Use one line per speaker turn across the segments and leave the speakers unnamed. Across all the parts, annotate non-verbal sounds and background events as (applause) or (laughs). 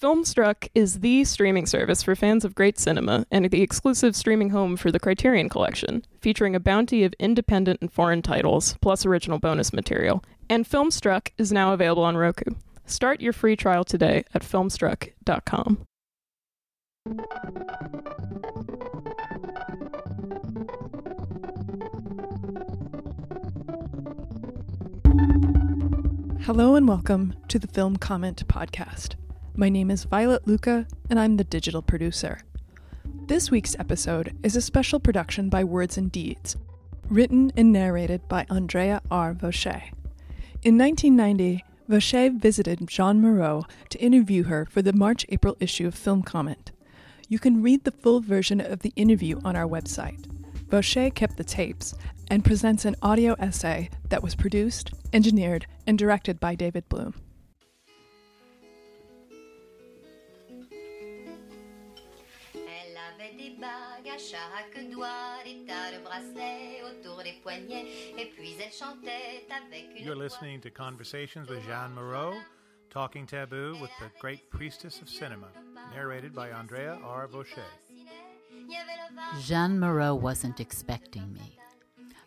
Filmstruck is the streaming service for fans of great cinema and the exclusive streaming home for the Criterion Collection, featuring a bounty of independent and foreign titles, plus original bonus material. And Filmstruck is now available on Roku. Start your free trial today at filmstruck.com. Hello and welcome to the Film Comment Podcast. My name is Violet Lucca, and I'm the digital producer. This week's episode is a special production by Words and Deeds, written and narrated by Andrea R. Vaucher. In 1990, Vaucher visited Jeanne Moreau to interview her for the March April issue of Film Comment. You can read the full version of the interview on our website. Vaucher kept the tapes and presents an audio essay that was produced, engineered, and directed by David Bloom.
Bagues à chaque doigt, des tas de bracelets autour des poignets, et puis elle chantait avec une
You're listening to Conversations with Jeanne Moreau, Talking Taboo with the Great Priestess of Cinema, narrated by Andrea R. Vaucher.
Il y avait le vin
Jeanne Moreau wasn't expecting me.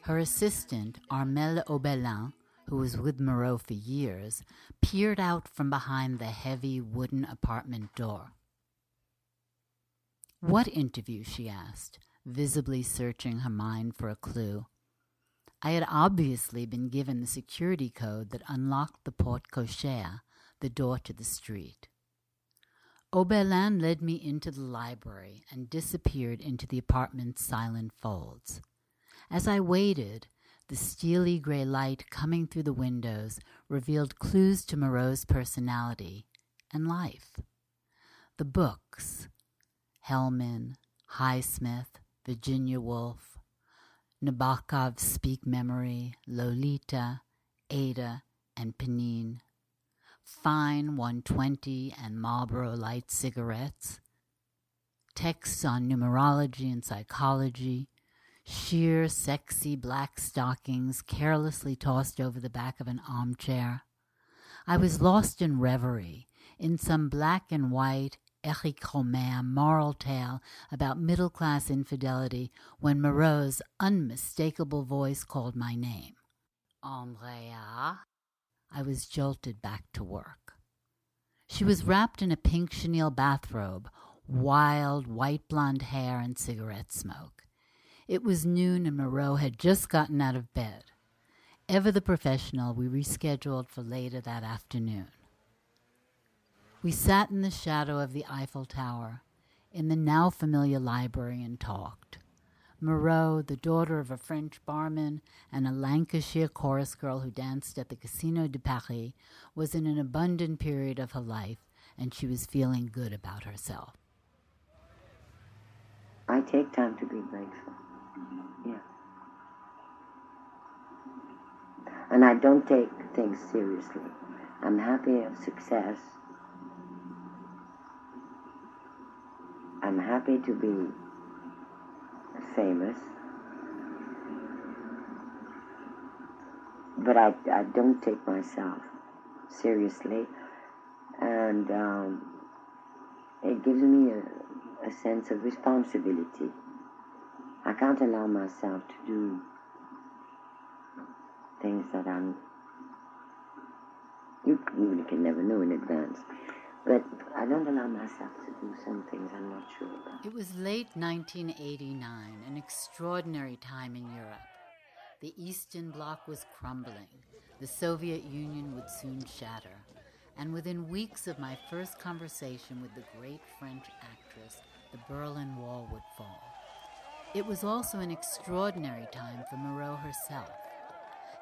Her assistant, Armel Aubelin, who was with Moreau for years, peered out from behind the heavy wooden apartment door. What interview? she asked, visibly searching her mind for a clue. I had obviously been given the security code that unlocked the porte cochere, the door to the street. Oberlin led me into the library and disappeared into the apartment's silent folds. As I waited, the steely gray light coming through the windows revealed clues to Moreau's personality and life. The books Hellman, Highsmith, Virginia Woolf, Nabokov's Speak Memory, Lolita, Ada, and Pnin, fine 120 and Marlboro Light cigarettes, texts on numerology and psychology, sheer sexy black stockings carelessly tossed over the back of an armchair. I was lost in reverie, in some black and white Eric Rohmer moral tale about middle class infidelity when Moreau's unmistakable voice called my name. Andrea? I was jolted back to work. She was wrapped in a pink chenille bathrobe, wild white blonde hair and cigarette smoke. It was noon and Moreau had just gotten out of bed. Ever the professional, we rescheduled for later that afternoon. We sat in the shadow of the Eiffel Tower, in the now familiar library, and talked. Moreau, the daughter of a French barman and a Lancashire chorus girl who danced at the Casino de Paris, was in an abundant period of her life, and she was feeling good about herself.
I take time to be grateful. Yeah. And I don't take things seriously. I'm happy of success. I'm happy to be famous. But I, I don't take myself seriously. And um, it gives me a, a sense of responsibility. I can't allow myself to do things that I'm. You really can never know in advance. But I don't allow myself to do some things I'm not sure about.
It was late 1989, an extraordinary time in Europe. The Eastern Bloc was crumbling. The Soviet Union would soon shatter. And within weeks of my first conversation with the great French actress, the Berlin Wall would fall. It was also an extraordinary time for Moreau herself.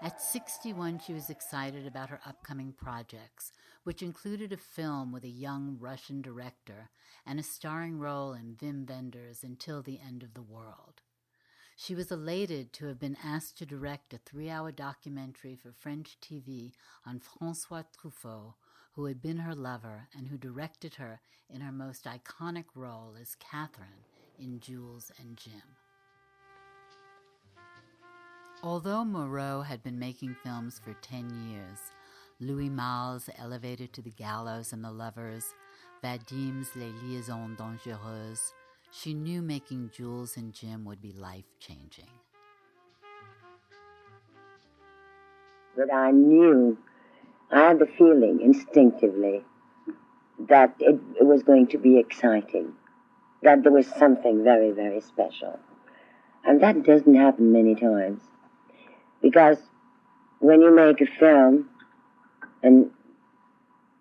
At 61, she was excited about her upcoming projects, which included a film with a young Russian director and a starring role in Wim Wenders' Until the End of the World. She was elated to have been asked to direct a three hour documentary for French TV on Francois Truffaut, who had been her lover and who directed her in her most iconic role as Catherine in Jules and Jim. Although Moreau had been making films for 10 years, Louis Malle's Elevator to the Gallows and the Lovers, Vadim's Les Liaisons Dangereuses, she knew making Jules and Jim would be life changing.
But I knew, I had the feeling instinctively that it, it was going to be exciting, that there was something very, very special. And that doesn't happen many times. Because when you make a film, and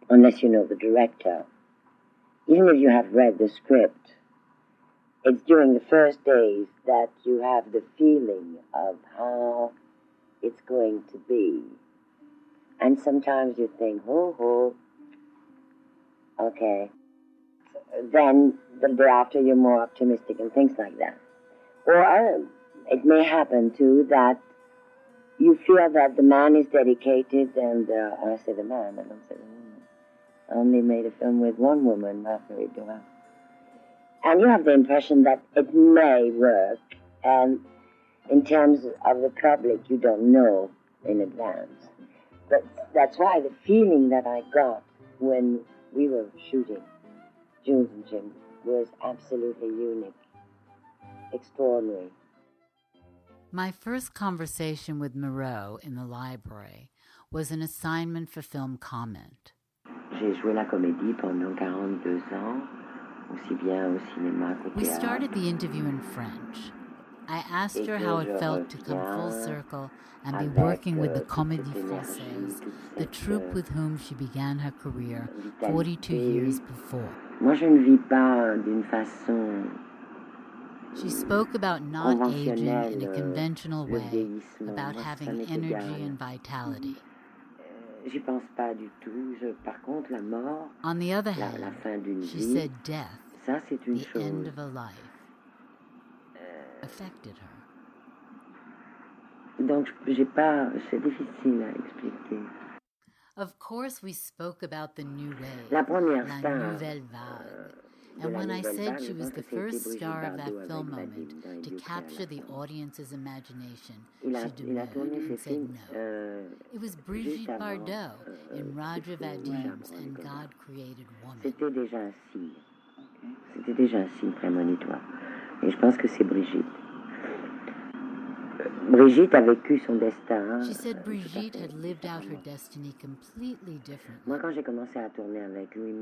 unless you know the director, even if you have read the script, it's during the first days that you have the feeling of how it's going to be. And sometimes you think, oh, oh, okay. Then the day after you're more optimistic and things like that. Or uh, it may happen too that you feel that the man is dedicated, and uh, I say the man, I don't say the woman. I only made a film with one woman, Marguerite Duras. And you have the impression that it may work, and in terms of the public, you don't know in advance. But that's why the feeling that I got when we were shooting Jules and Jim was absolutely unique, extraordinary.
My first conversation with Moreau in the library was an assignment for film comment.
J'ai joué la comédie pendant 42 ans, aussi bien au cinéma qu'au
We started the interview in French. I asked her how it felt to come full circle and be working with the euh, Comédie Française, the troupe euh, with whom she began her career 42 years before.
Moi, je ne vis pas d'une façon
She spoke about not aging in a uh, conventional way, about having energy and vitality.
Mm, uh, j'y pense pas du tout. Je, par contre, la mort,
On the other hand, she said death,
ça c'est une
the end of a life, euh, affected her.
Donc, j'ai pas, c'est difficile à expliquer.
Of course, we spoke about the new wave,
La première
La
star
Nouvelle Vague.
Euh,
And when I said she was the first star of that film moment to capture the audience's imagination, she demurred and said no.
euh,
It was Brigitte Bardot
euh,
in Roger Vadim's and. God Created Woman.
C'était déjà un signe. C'était déjà un signe prémonitoire. Et je pense que c'est Brigitte. Euh, Brigitte a vécu son destin.
She said Brigitte had lived out her destiny completely differently.
Moi, quand j'ai commencé à tourner avec Louis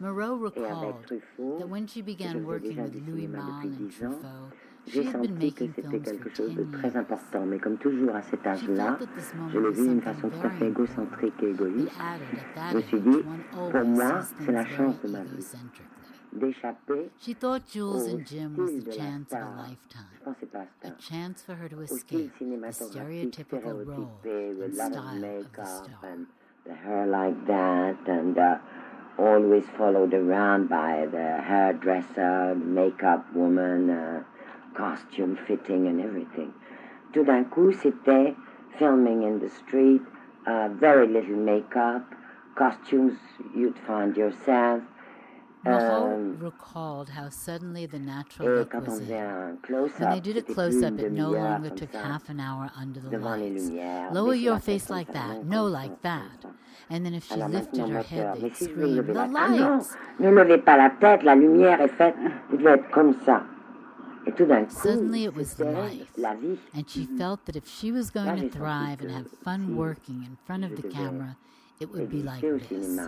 Moreau
et avec
recalled
Truffaut,
that when she
je
began
faisais
working
déjà
with
du
Louis
cinéma
Malle
depuis
and
10 ans,
Truffaut, she
j'ai
had been
senti que
making
c'était
films
quelque
for
chose
10
de très
years.
important. Mais comme toujours à cet
She
âge-là,
felt that this
je
moment
l'ai
was
vu d'une
something
façon tout à
very
fait
important.
égocentrique et
But
égoïste,
added, at
je
that
me suis
age,
dit,
one
pour
always
moi,
sees
c'est la
things
chance
very
de ma vie.
egocentrically.
d'échapper
She thought Jules
au
and Jim was
style
the
de la
chance of a
star. Je
lifetime,
pensais pas à
a
ça.
chance for her to
Au style
escape the
cinématographique,
stereotypical role
stéréotypé,
and
with a lot of
style of the
makeup
star.
and the hair like that, and uh, always followed around by the hairdresser, makeup woman, uh, costume fitting and everything. Tout d'un coup, c'était filming in the street, uh, very little makeup, costumes you'd find yourself. Um,
recalled how suddenly the natural look was in. When they did a
close-up,
it no longer took half an hour under the lights. Lower your face like that, no, like that. And then if she lifted her head,
mais
they'd
si vous
scream, The
Ah
lights!
ne levez pas la tête, la lumière est faite, vous devez être comme ça. Et tout d'un coup,
Suddenly it was life. And she felt that if she was going to thrive and have fun working in front of the camera, it would be like this.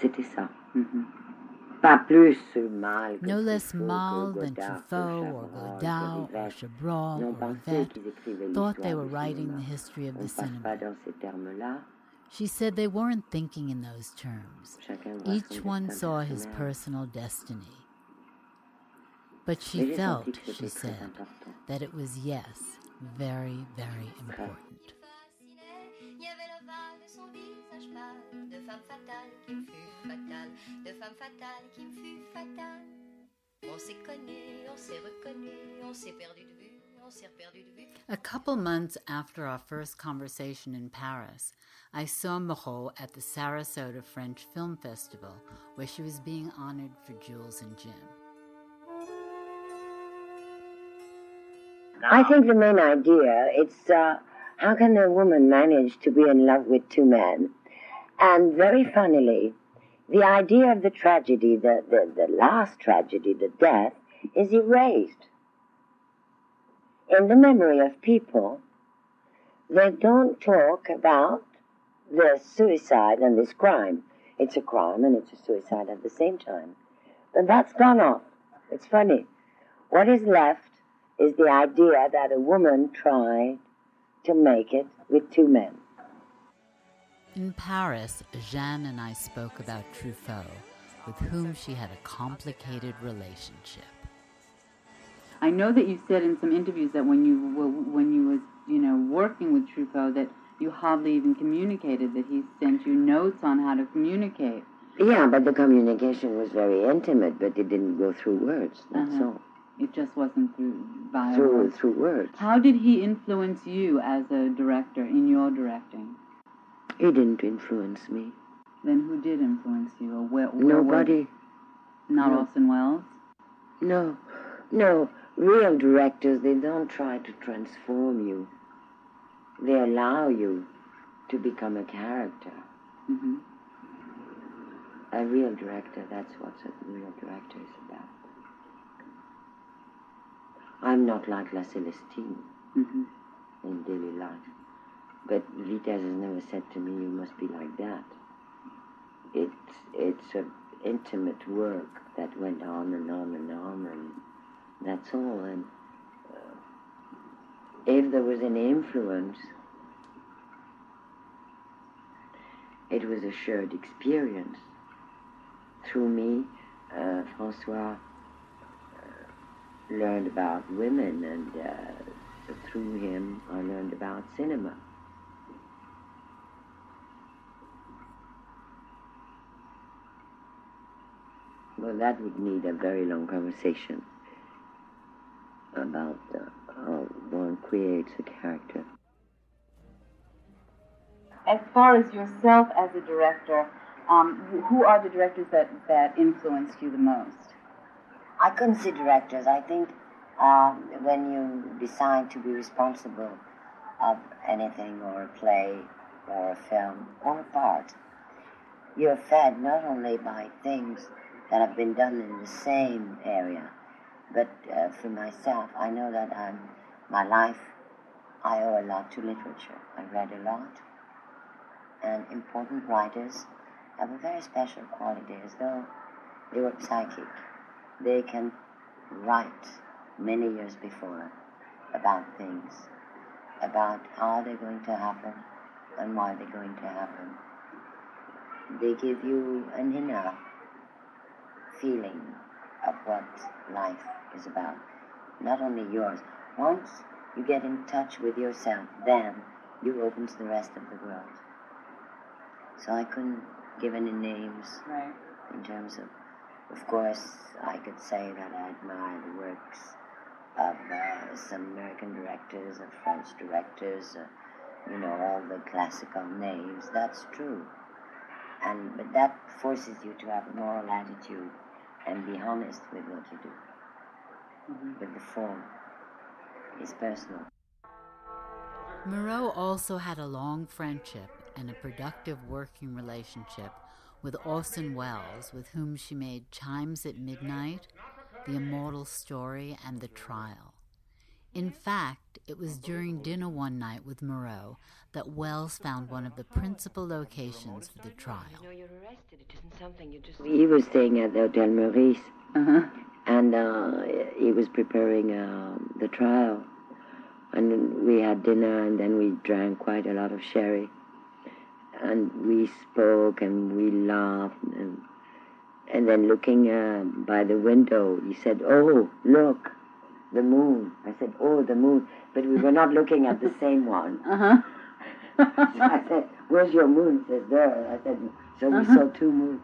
C'était ça. Mm-hmm. Pas plus mal que
No less
Truffaut, que
Mal than
Godard,
Truffaut or
Chabrol,
Godard or
Rivette.
Chabrol or
pensé
Yvette thought they were writing the history of the
ne
cinema.
dans ces termes-là.
She said they weren't thinking in those terms. Each one saw his personal destiny. But she felt, she said, that it was, yes, very, very important.
Femme fatale qui me fut fatale, de femme fatale qui me fut fatale. On s'est connu, on s'est reconnu, on s'est perdu de vue, on s'est perdu de vue.
A couple months after our first conversation in Paris, I saw Moreau at the Sarasota French Film Festival, where she was being honored for Jules and Jim.
I think the main idea it's uh, how can a woman manage to be in love with two men And very funnily, the idea of the tragedy, the, the, the last tragedy, the death, is erased. In the memory of people, they don't talk about the suicide and this crime. It's a crime and it's a suicide at the same time. But that's gone off. It's funny. What is left is the idea that a woman tried to make it with two men.
In Paris, Jeanne and I spoke about Truffaut, with whom she had a complicated relationship.
I know that you said in some interviews that when you were when you was you know working with Truffaut that you hardly even communicated that he sent you notes on how to communicate.
Yeah, but the communication was very intimate, but it didn't go through words. That's
Uh-huh.
all.
It just wasn't through via
Through
words.
through words.
How did he influence you as a director in your directing?
He didn't influence me.
Then who did influence you? Or where, where
Nobody.
not
no.
Orson Welles.
No, no. Real directors, they don't try to transform you. They allow you to become a character.
hmm
A real director, that's what a real director is about. I'm not like La Celestine
hmm
in daily life. But Vitas has never said to me, you must be like that. It's, it's a intimate work that went on and on and on, and that's all. And uh, if there was an influence, it was a shared experience. Through me, uh, Francois uh, learned about women, and uh, through him, I learned about cinema. Well, that would need a very long conversation about uh, how one creates a character.
As far as yourself as a director, um, who are the directors that, that influenced you the most?
I couldn't see directors. I think um, when you decide to be responsible of anything or a play or a film or a part, you're fed not only by things that have been done in the same area, but uh, for myself, I know that I'm, my life, I owe a lot to literature. I read a lot, and important writers have a very special quality, as though they were psychic they can write many years before about things, about how they're going to happen and why they're going to happen. They give you an inner feeling of what life is about, not only yours. Once you get in touch with yourself, then you open to the rest of the world. So I couldn't give any names
Right.
in terms of, of course, I could say that I admire the works of uh, some American directors, of French directors, uh, you know, all the classical names. That's true. And but that forces you to have a moral attitude and be honest with what you do. Mm-hmm. But the form is personal.
Moreau also had a long friendship and a productive working relationship with Orson Welles, with whom she made Chimes at Midnight, The Immortal Story, and The Trial. In fact, it was during dinner one night with Moreau that Welles found one of the principal locations for the trial.
you're arrested. It isn't something you just.
He was staying at the Hotel Meurice.
Uh-huh.
and uh, he was preparing uh, the trial. And we had dinner, and then we drank quite a lot of sherry. And we spoke, and we laughed, and and then looking uh, by the window, he said, "Oh, look, the moon." I said, "Oh, the moon," but we were not looking at the (laughs) same one.
Uh-huh.
So (laughs) I said, "Where's your moon?" He says, "There." I said, "So we saw two moons."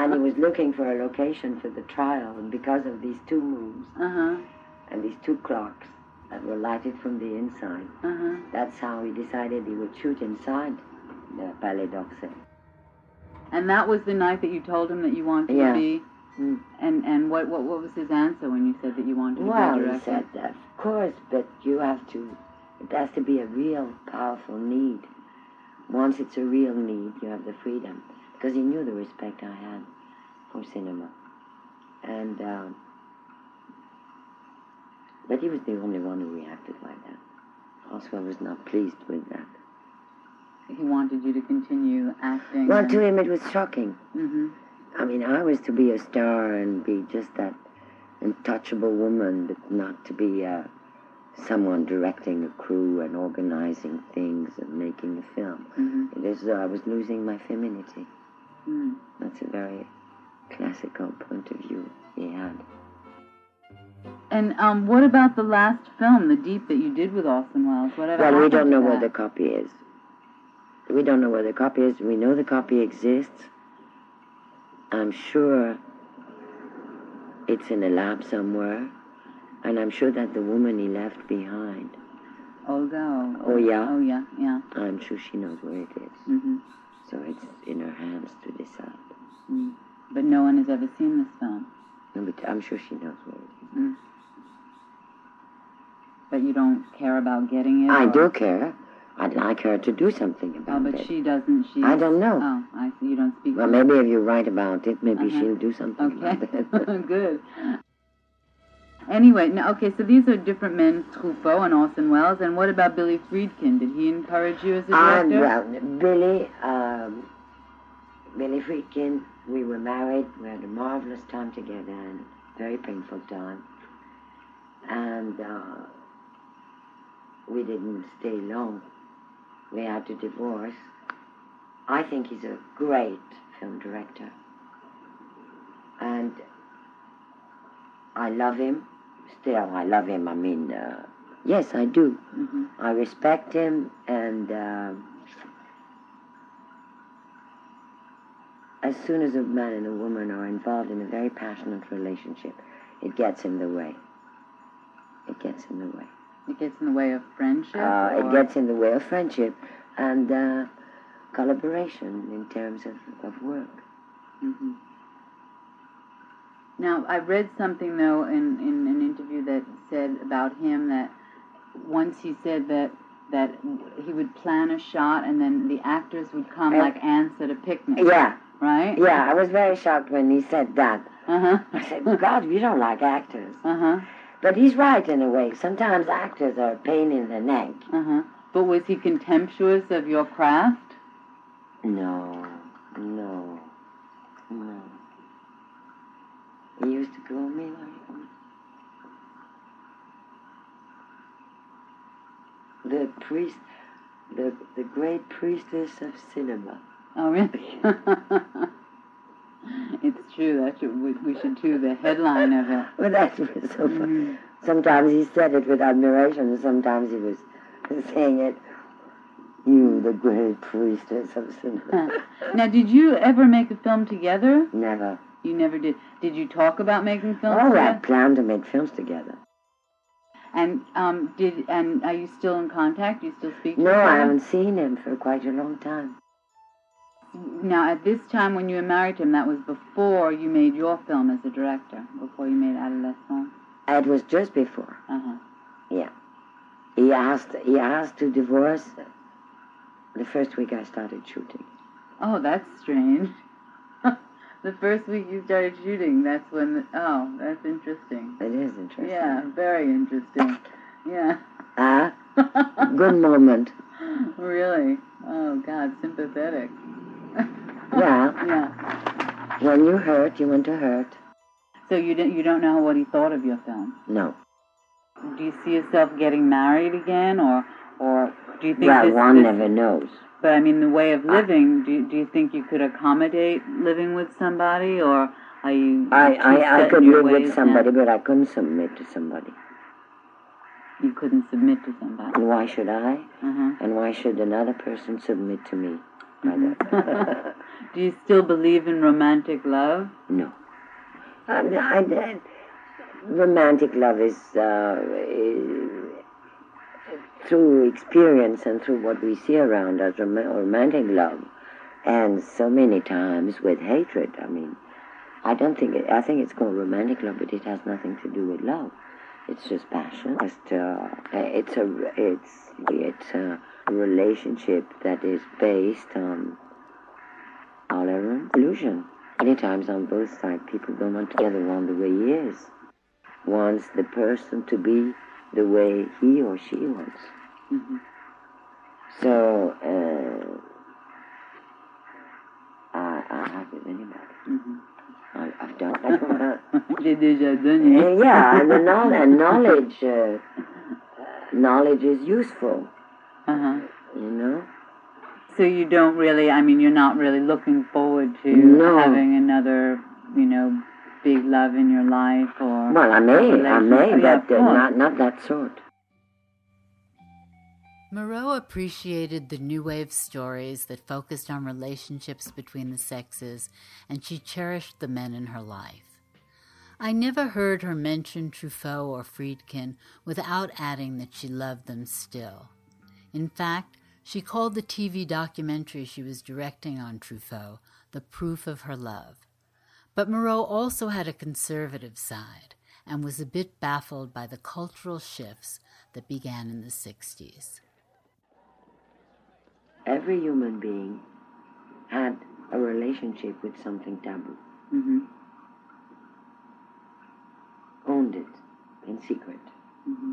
and he was looking for a location for the trial, and because of these two moons
Uh-huh.
and these two clocks that were lighted from the inside,
Uh-huh.
that's how he decided he would shoot inside the Palais d'Orsay.
And that was the night that you told him that you wanted
Yeah.
to be.
Mm.
And and what, what what was his answer when you said that you wanted to
Well,
be a
he
director?
said, of course, but you have to, it has to be a real powerful need once it's a real need, you have the freedom. Because he knew the respect I had for cinema. And, um, but he was the only one who reacted like that. Oswald was not pleased with that.
He wanted you to continue acting.
Well, to him it was shocking.
Mhm.
I mean, I was to be a star and be just that untouchable woman, but not to be uh, someone directing a crew and organizing things and making a film.
Mhm.
It is, uh, I was losing my femininity.
Mm.
That's a very classical point of view he had.
And um, what about the last film, The Deep, that you did with Orson Welles? Whatever.
Well, we don't know where the copy is. We don't know where the copy is. We know the copy exists. I'm sure it's in a lab somewhere. And I'm sure that the woman he left behind,
Olga. Or,
Oh, yeah?
Oh yeah, yeah.
I'm sure she knows where it is.
Mm-hmm.
So it's in her hands to decide.
Mm. But no one has ever seen this film.
No, but I'm sure she knows where it is.
Mm. But you don't care about getting it.
I
or-
do care. I'd like her to do something about it.
Oh, but
it.
But she doesn't. She.
I don't know.
Oh, I see. You don't speak.
Well, maybe if you write about it, maybe
Uh-huh.
she'll do something
Okay.
about it. (laughs)
Good. Anyway, now, okay, so these are different men, Truffaut and Orson Welles. And what about Billy Friedkin? Did he encourage you as a
Um,
director?
well, Billy, um, Billy Friedkin, we were married. We had a marvelous time together and very painful time. And uh, we didn't stay long. We had to divorce. I think he's a great film director. And I love him. Still, I love him. I mean, uh, yes, I do.
hmm
I respect him, and um as soon as a man and a woman are involved in a very passionate relationship, it gets in the way. It gets in the way.
It gets in the way of friendship.
Uh, it gets in the way of friendship and uh, collaboration in terms of, of work.
hmm Now, I read something though in, in an interview that said about him that once he said that that he would plan a shot and then the actors would come
Uh,
like ants at a picnic.
Yeah,
Right.
yeah. I was very shocked when he said that.
Uh huh.
I said, God, we don't like actors.
Uh huh.
But he's right in a way. Sometimes actors are a pain in the neck.
Uh huh. But was he contemptuous of your craft?
No, no, no. He used to call me like the priest, the the great priestess of cinema.
Oh, really? (laughs) it's true. That should, we, we should do the headline of it.
But that was so.
Mhm.
Sometimes he said it with admiration, and sometimes he was saying it. You, the great priestess of cinema.
Now, did you ever make a film together?
Never.
You never did. Did you talk about making films
Oh, I planned to make films together.
And um, did and are you still in contact? Do you still speak? to
No, I haven't seen him for quite a long time.
Now, at this time when you were married to him, that was before you made your film as a director. Before you made Adolescent.
It was just before.
Uh huh. Yeah.
He asked. He asked to divorce. The first week I started shooting.
Oh, that's strange. (laughs) the first week you started shooting, that's when. The, oh, that's interesting.
It is interesting.
Yeah, very interesting. Yeah.
Ah, (laughs) good moment.
really? Oh God, sympathetic. (laughs)
Well,
yeah.
when you hurt, you want to hurt.
So you don't you don't know what he thought of your film.
No.
Do you see yourself getting married again, or or do you think
Well,
this,
one
this-
never knows.
But I mean, the way of living. Do you, do you think you could accommodate living with somebody, or are you?
I, I, I could live with somebody,
now?
but I couldn't submit to somebody.
You couldn't submit to somebody.
And why should I?
Uh-huh.
And why should another person submit to me? (laughs)
Do you still believe in romantic love?
No. I, I, I- romantic love is, uh, is through experience and through what we see around us, rom- romantic love, and so many times with hatred. I mean, I don't think it, I think it's called romantic love, but it has nothing to do with love. It's just passion. Just, uh, it's a it's it's a relationship that is based on all our illusion. Many times on both sides, people don't want together one the way he is. Wants the person to be the way he or she wants.
Mm-hmm.
So, uh, I, I have with anybody.
Mm-hmm.
I, I've done that. (laughs)
J'ai déjà donné.
Yeah, and the knowl- knowledge, uh, knowledge is useful,
Uh-huh.
you know.
So you don't really, I mean, you're not really looking forward to
No.
having another, you know, big love in your life or.
Well, I may, I may,
relationship. Yeah,
but uh, not not that sort.
Moreau appreciated the new wave stories that focused on relationships between the sexes, and she cherished the men in her life. I never heard her mention Truffaut or Friedkin without adding that she loved them still. In fact, she called the TV documentary she was directing on Truffaut the proof of her love. But Moreau also had a conservative side and was a bit baffled by the cultural shifts that began in the 60s.
Every human being had a relationship with something taboo,
Mm-hmm.
owned it in secret.
Mm-hmm.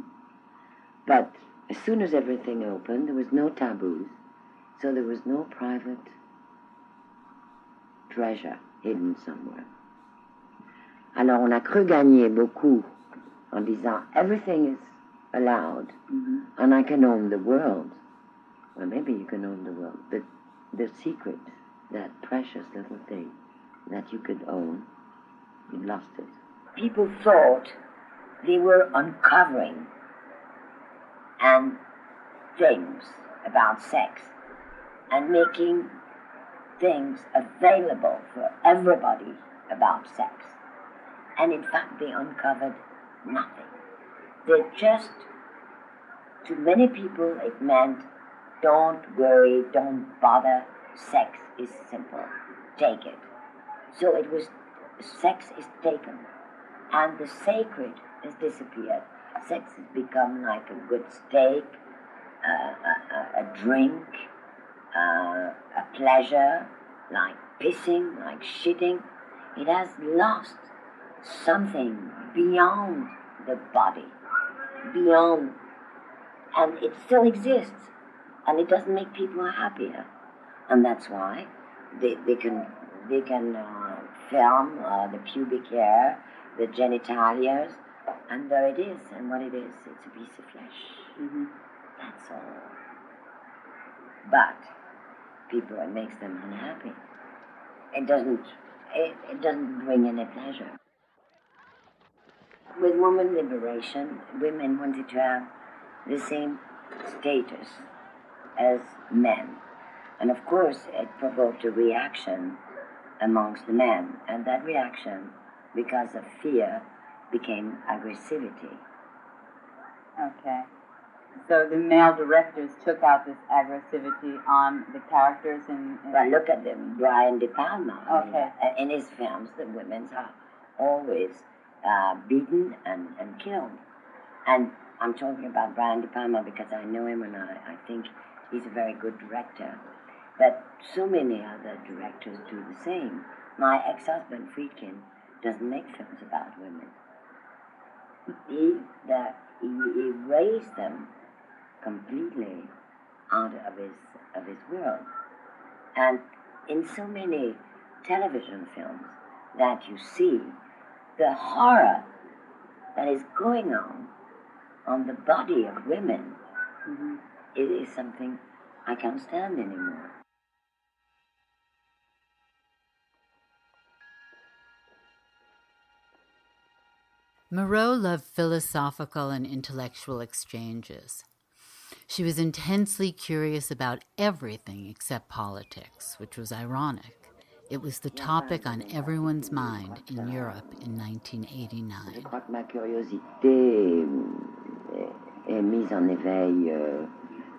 But as soon as everything opened, there was no taboos, so there was no private treasure hidden somewhere. Alors on a cru gagner beaucoup en disant everything is allowed
Mm-hmm.
and I can own the world. Well, maybe you can own the world, but the secret, that precious little thing that you could own, you lost it. People thought they were uncovering and things about sex and making things available for everybody about sex. And in fact, they uncovered nothing. They just, to many people, it meant don't worry, don't bother, sex is simple, take it. So it was, sex is taken, and the sacred has disappeared. Sex has become like a good steak, a, a, a drink, uh, a pleasure, like pissing, like shitting. It has lost something beyond the body, beyond, and it still exists, and it doesn't make people happier, and that's why they, they can they can uh, film uh, the pubic hair, the genitalias, and there it is, and what it is, it's a piece of flesh.
Mm-hmm.
That's all. But people, it makes them unhappy. It doesn't. It, it doesn't bring any pleasure. With woman liberation, women wanted to have the same status as men, and of course, it provoked a reaction amongst the men, and that reaction, because of fear, became aggressivity.
Okay. So the male directors took out this aggressivity on the characters in. in
But look at them, Brian De Palma. I mean,
Okay.
uh, in his films, the women are always uh, beaten and, and killed. And I'm talking about Brian De Palma because I know him and I, I think he's a very good director. But so many other directors do the same. My ex-husband, Friedkin, doesn't make films about women. He, the, he erased them completely out of his, of his world. And in so many television films that you see, the horror that is going on on the body of women
Mhm.
it is something I can't stand anymore.
Moreau loved philosophical and intellectual exchanges. She was intensely curious about everything except politics, which was ironic. It was the topic on everyone's mind in Europe in
Je
1989.
crois que ma curiosité euh, est, est mise en éveil euh,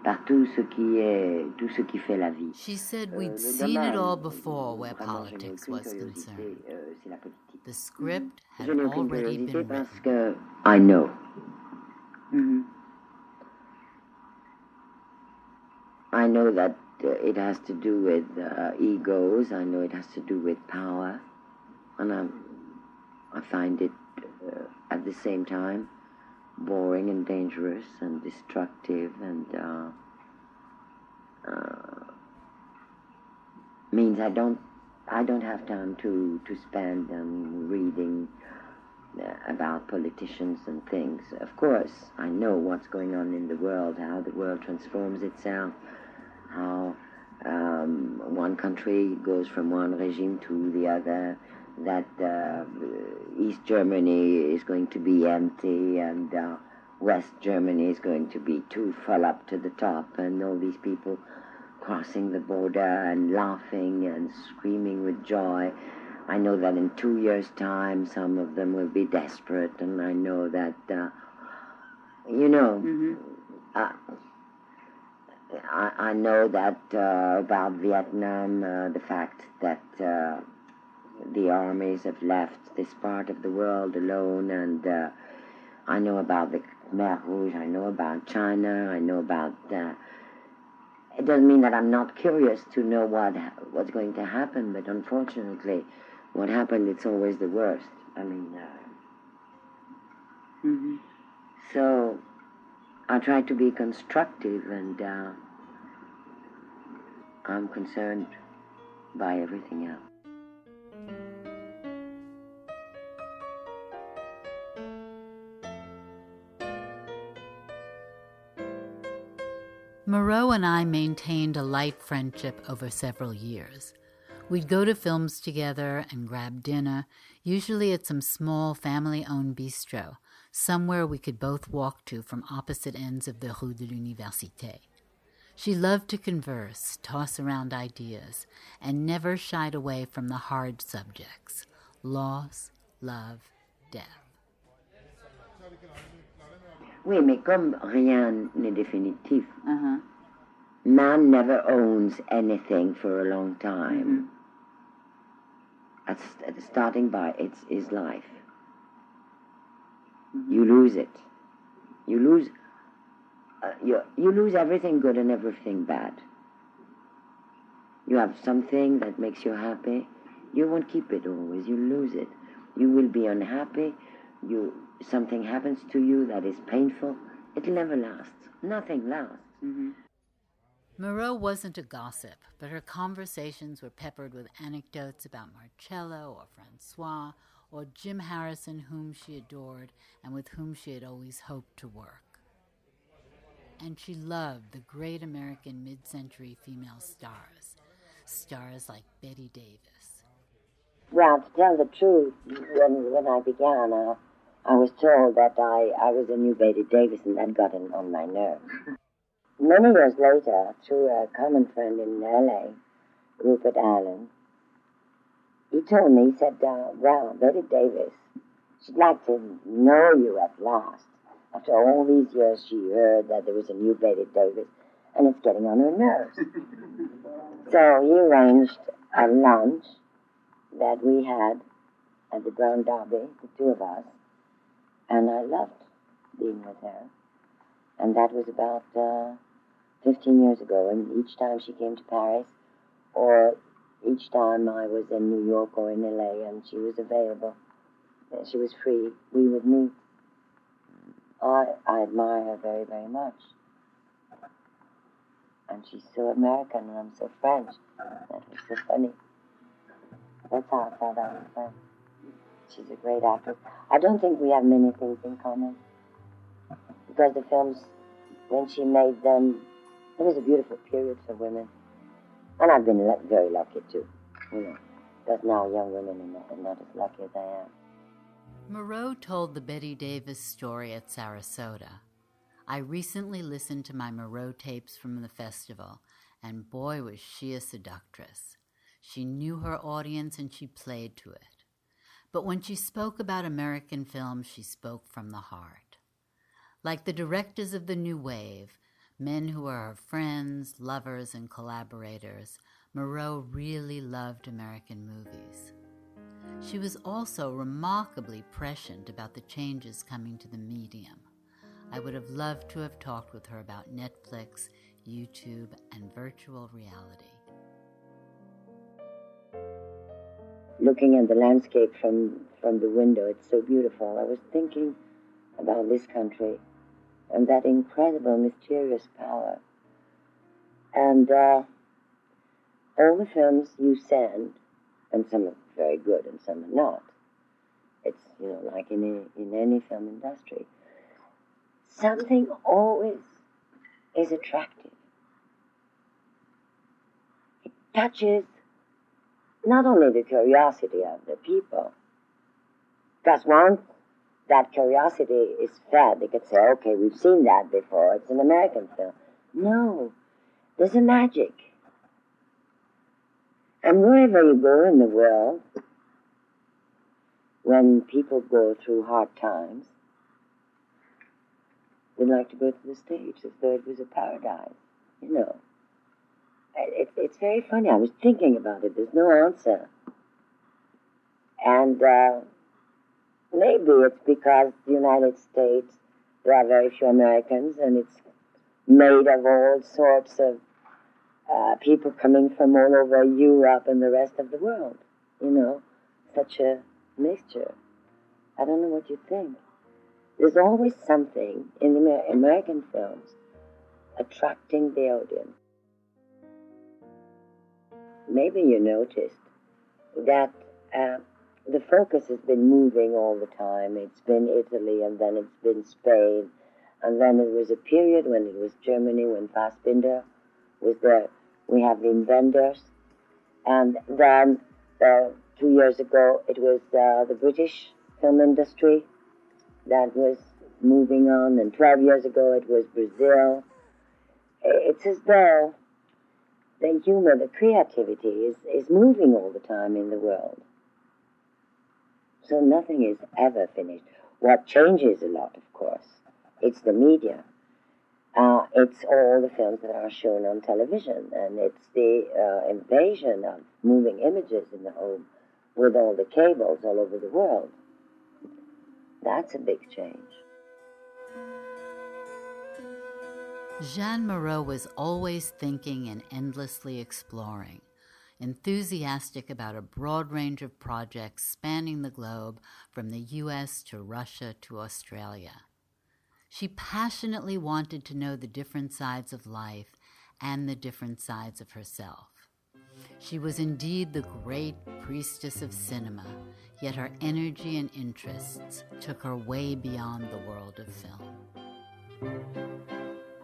par tout ce qui est, tout ce qui fait la vie.
She said
Euh,
we'd seen it all before where
vraiment je n'ai
politics was concerned.
euh, c'est la politique.
The script had
n'ai aucune
already been
parce
written.
que I know.
Mhm.
I know that uh, it has to do with uh, egos. I know it has to do with power, and I, I find it uh, at the same time boring and dangerous and destructive and uh, uh, means I don't I don't have time to to spend reading uh, about politicians and things. Of course, I know what's going on in the world, how the world transforms itself, how um, one country goes from one regime to the other, that uh, East Germany is going to be empty and uh, West Germany is going to be too full up to the top, and all these people crossing the border and laughing and screaming with joy. I know that in two years' time, some of them will be desperate, and I know that, uh, you know,
Mm-hmm.
uh, I, I know that uh, about Vietnam, uh, the fact that uh, the armies have left this part of the world alone, and uh, I know about the Khmer Rouge, I know about China, I know about. Uh, it doesn't mean that I'm not curious to know what what's going to happen, but unfortunately, what happened it's always the worst. I mean, uh,
Mm-hmm.
so I try to be constructive, and uh, I'm concerned by everything else.
Moreau and I maintained a light friendship over several years. We'd go to films together and grab dinner, usually at some small family owned bistro, somewhere we could both walk to from opposite ends of the Rue de l'Université. She loved to converse, toss around ideas, and never shied away from the hard subjects loss, love, death.
Oui, mais comme rien n'est définitif,
Uh-huh.
man never owns anything for a long time. At, at starting by it's his life. You lose it. You lose. Uh, you you lose everything good and everything bad. You have something that makes you happy. You won't keep it always. You lose it. You will be unhappy. You something happens to you that is painful. It'll never lasts. Nothing lasts.
Mm-hmm.
Moreau wasn't a gossip, but her conversations were peppered with anecdotes about Marcello or Francois or Jim Harrison, whom she adored and with whom she had always hoped to work. And she loved the great American mid century female stars, stars like Bette Davis.
Well, to tell the truth, when when I began, uh, I was told that I, I was a new Bette Davis, and that got in, on my nerves. (laughs) Many years later, through a common friend in L.A., Rupert Allen, he told me, he said, uh, well, Bette Davis, she'd like to know you at last. After all these years, she heard that there was a new Bette Davis, and it's getting on her nerves. (laughs) so he arranged a lunch that we had at the Brown Derby, the two of us, and I loved being with her. And that was about uh, 15 years ago, and each time she came to Paris, or each time I was in New York or in LA and she was available, she was free, we would meet. I, I admire her very, very much. And she's so American and I'm so French. That was so funny. That's how I felt I French. She's a great actress. I don't think we have many things in common. Because the films, when she made them, it was a beautiful period for women. And I've been very lucky too, you know. Because now young women are not, are not as lucky as I am.
Moreau told the Bette Davis story at Sarasota. I recently listened to my Moreau tapes from the festival, and boy, was she a seductress. She knew her audience and she played to it. But when she spoke about American films, she spoke from the heart. Like the directors of the New Wave, men who were her friends, lovers, and collaborators, Moreau really loved American movies. She was also remarkably prescient about the changes coming to the medium. I would have loved to have talked with her about Netflix, YouTube, and virtual reality.
Looking at the landscape from, from the window, it's so beautiful. I was thinking about this country and that incredible, mysterious power. And uh, all the films you send, and some are very good and some are not, it's, you know, like in, a, in any film industry, something always is attractive. It touches not only the curiosity of the people, because once that curiosity is fed, they could say, okay, we've seen that before, it's an American film. No, there's a magic. And wherever you go in the world, when people go through hard times, they like to go to the stage as though it was a paradise, you know. It, it's very funny. I was thinking about it. There's no answer. And uh, maybe it's because the United States, there are very few Americans, and it's made of all sorts of uh, people coming from all over Europe and the rest of the world. You know, such a mixture. I don't know what you think. There's always something in the American films attracting the audience. Maybe you noticed that uh, the focus has been moving all the time. It's been Italy, and then it's been Spain, and then there was a period when it was Germany, when Fassbinder was there. We have the inventors, and then uh, two years ago it was uh, the British film industry that was moving on, and 12 years ago it was Brazil. It's as though the humor, the creativity is, is moving all the time in the world. So nothing is ever finished. What changes a lot, of course, it's the media. Uh, it's all the films that are shown on television, and it's the uh, invasion of moving images in the home with all the cables all over the world. That's a big change.
Jeanne Moreau was always thinking and endlessly exploring, enthusiastic about a broad range of projects spanning the globe from the US to Russia to Australia. She passionately wanted to know the different sides of life and the different sides of herself. She was indeed the great priestess of cinema, yet her energy and interests took her way beyond the world of film.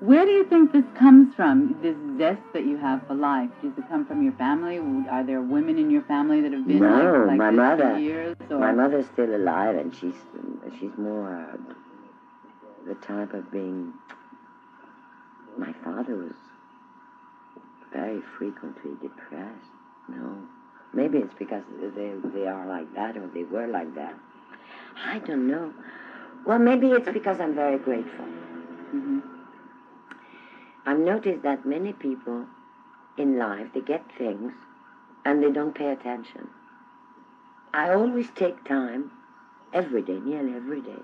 Where do you think this comes from, this zest that you have for life? Does it come from your family? Are there women in your family that have been
no,
like, like
my
this
mother,
for years? Or?
My mother's still alive, and she's she's more uh, the type of being. My father was very frequently depressed. No, maybe it's because they they are like that or they were like that. I don't know. Well, maybe it's because I'm very grateful.
Mm-hmm.
I've noticed that many people in life they get things and they don't pay attention. I always take time every day, nearly every day,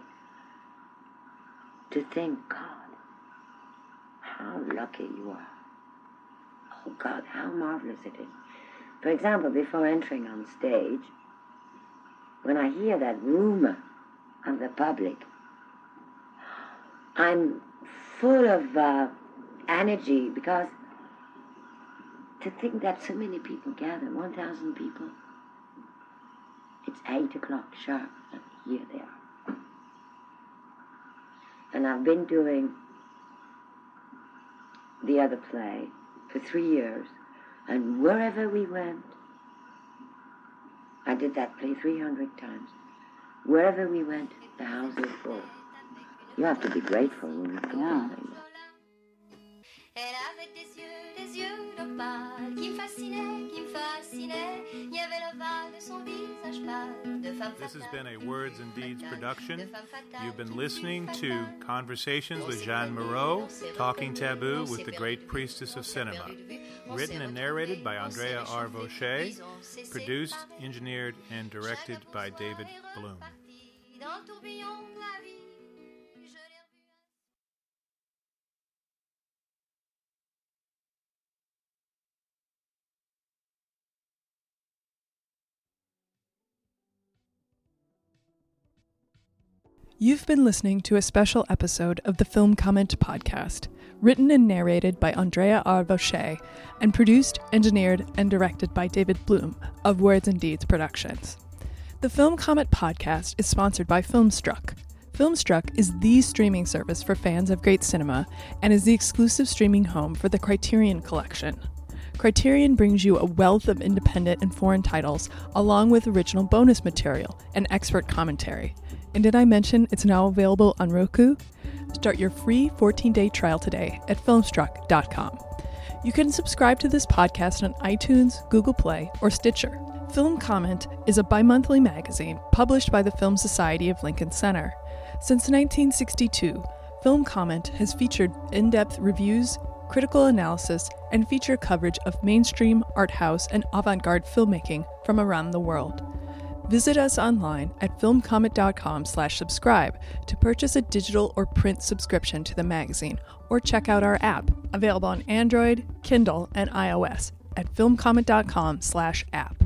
to thank God how lucky you are. Oh God, how marvelous it is. For example, before entering on stage, when I hear that rumor of the public, I'm full of uh, energy because to think that so many people gather, 1,000 people, it's 8 o'clock sharp, and here they are. And I've been doing the other play for three years, and wherever we went, I did that play 300 times. Wherever we went, the house was full. You have to be grateful when you
Yeah.
Avait des yeux, des yeux d'opale qui me fascinaient, qui me fascinaient. Il y avait l'ovale de son visage pâle, de femme
This has been a Words and Deeds production.
de femme fatale,
You've been listening to. Conversations with Jeanne Moreau, Talking Taboo with the Great Priestess of Cinema. Written and narrated by Andrea R. Vaucher, produced, engineered, and directed by David Bloom.
You've been listening to a special episode of the Film Comment podcast, written and narrated by Andrea R. Vaucher, and produced, engineered, and directed by David Bloom of Words and Deeds Productions. The Film Comment podcast is sponsored by Filmstruck. Filmstruck is the streaming service for fans of great cinema and is the exclusive streaming home for the Criterion Collection. Criterion brings you a wealth of independent and foreign titles, along with original bonus material and expert commentary. And did I mention it's now available on Roku? Start your free 14 day trial today at filmstruck.com. You can subscribe to this podcast on iTunes, Google Play, or Stitcher. Film Comment is a bi monthly magazine published by the Film Society of Lincoln Center. Since 1962, Film Comment has featured in depth reviews, critical analysis, and feature coverage of mainstream, art house, and avant garde filmmaking from around the world. Visit us online at filmcomment.com slash subscribe to purchase a digital or print subscription to the magazine, or check out our app, available on Android, Kindle, and iOS at filmcomment.com slash app.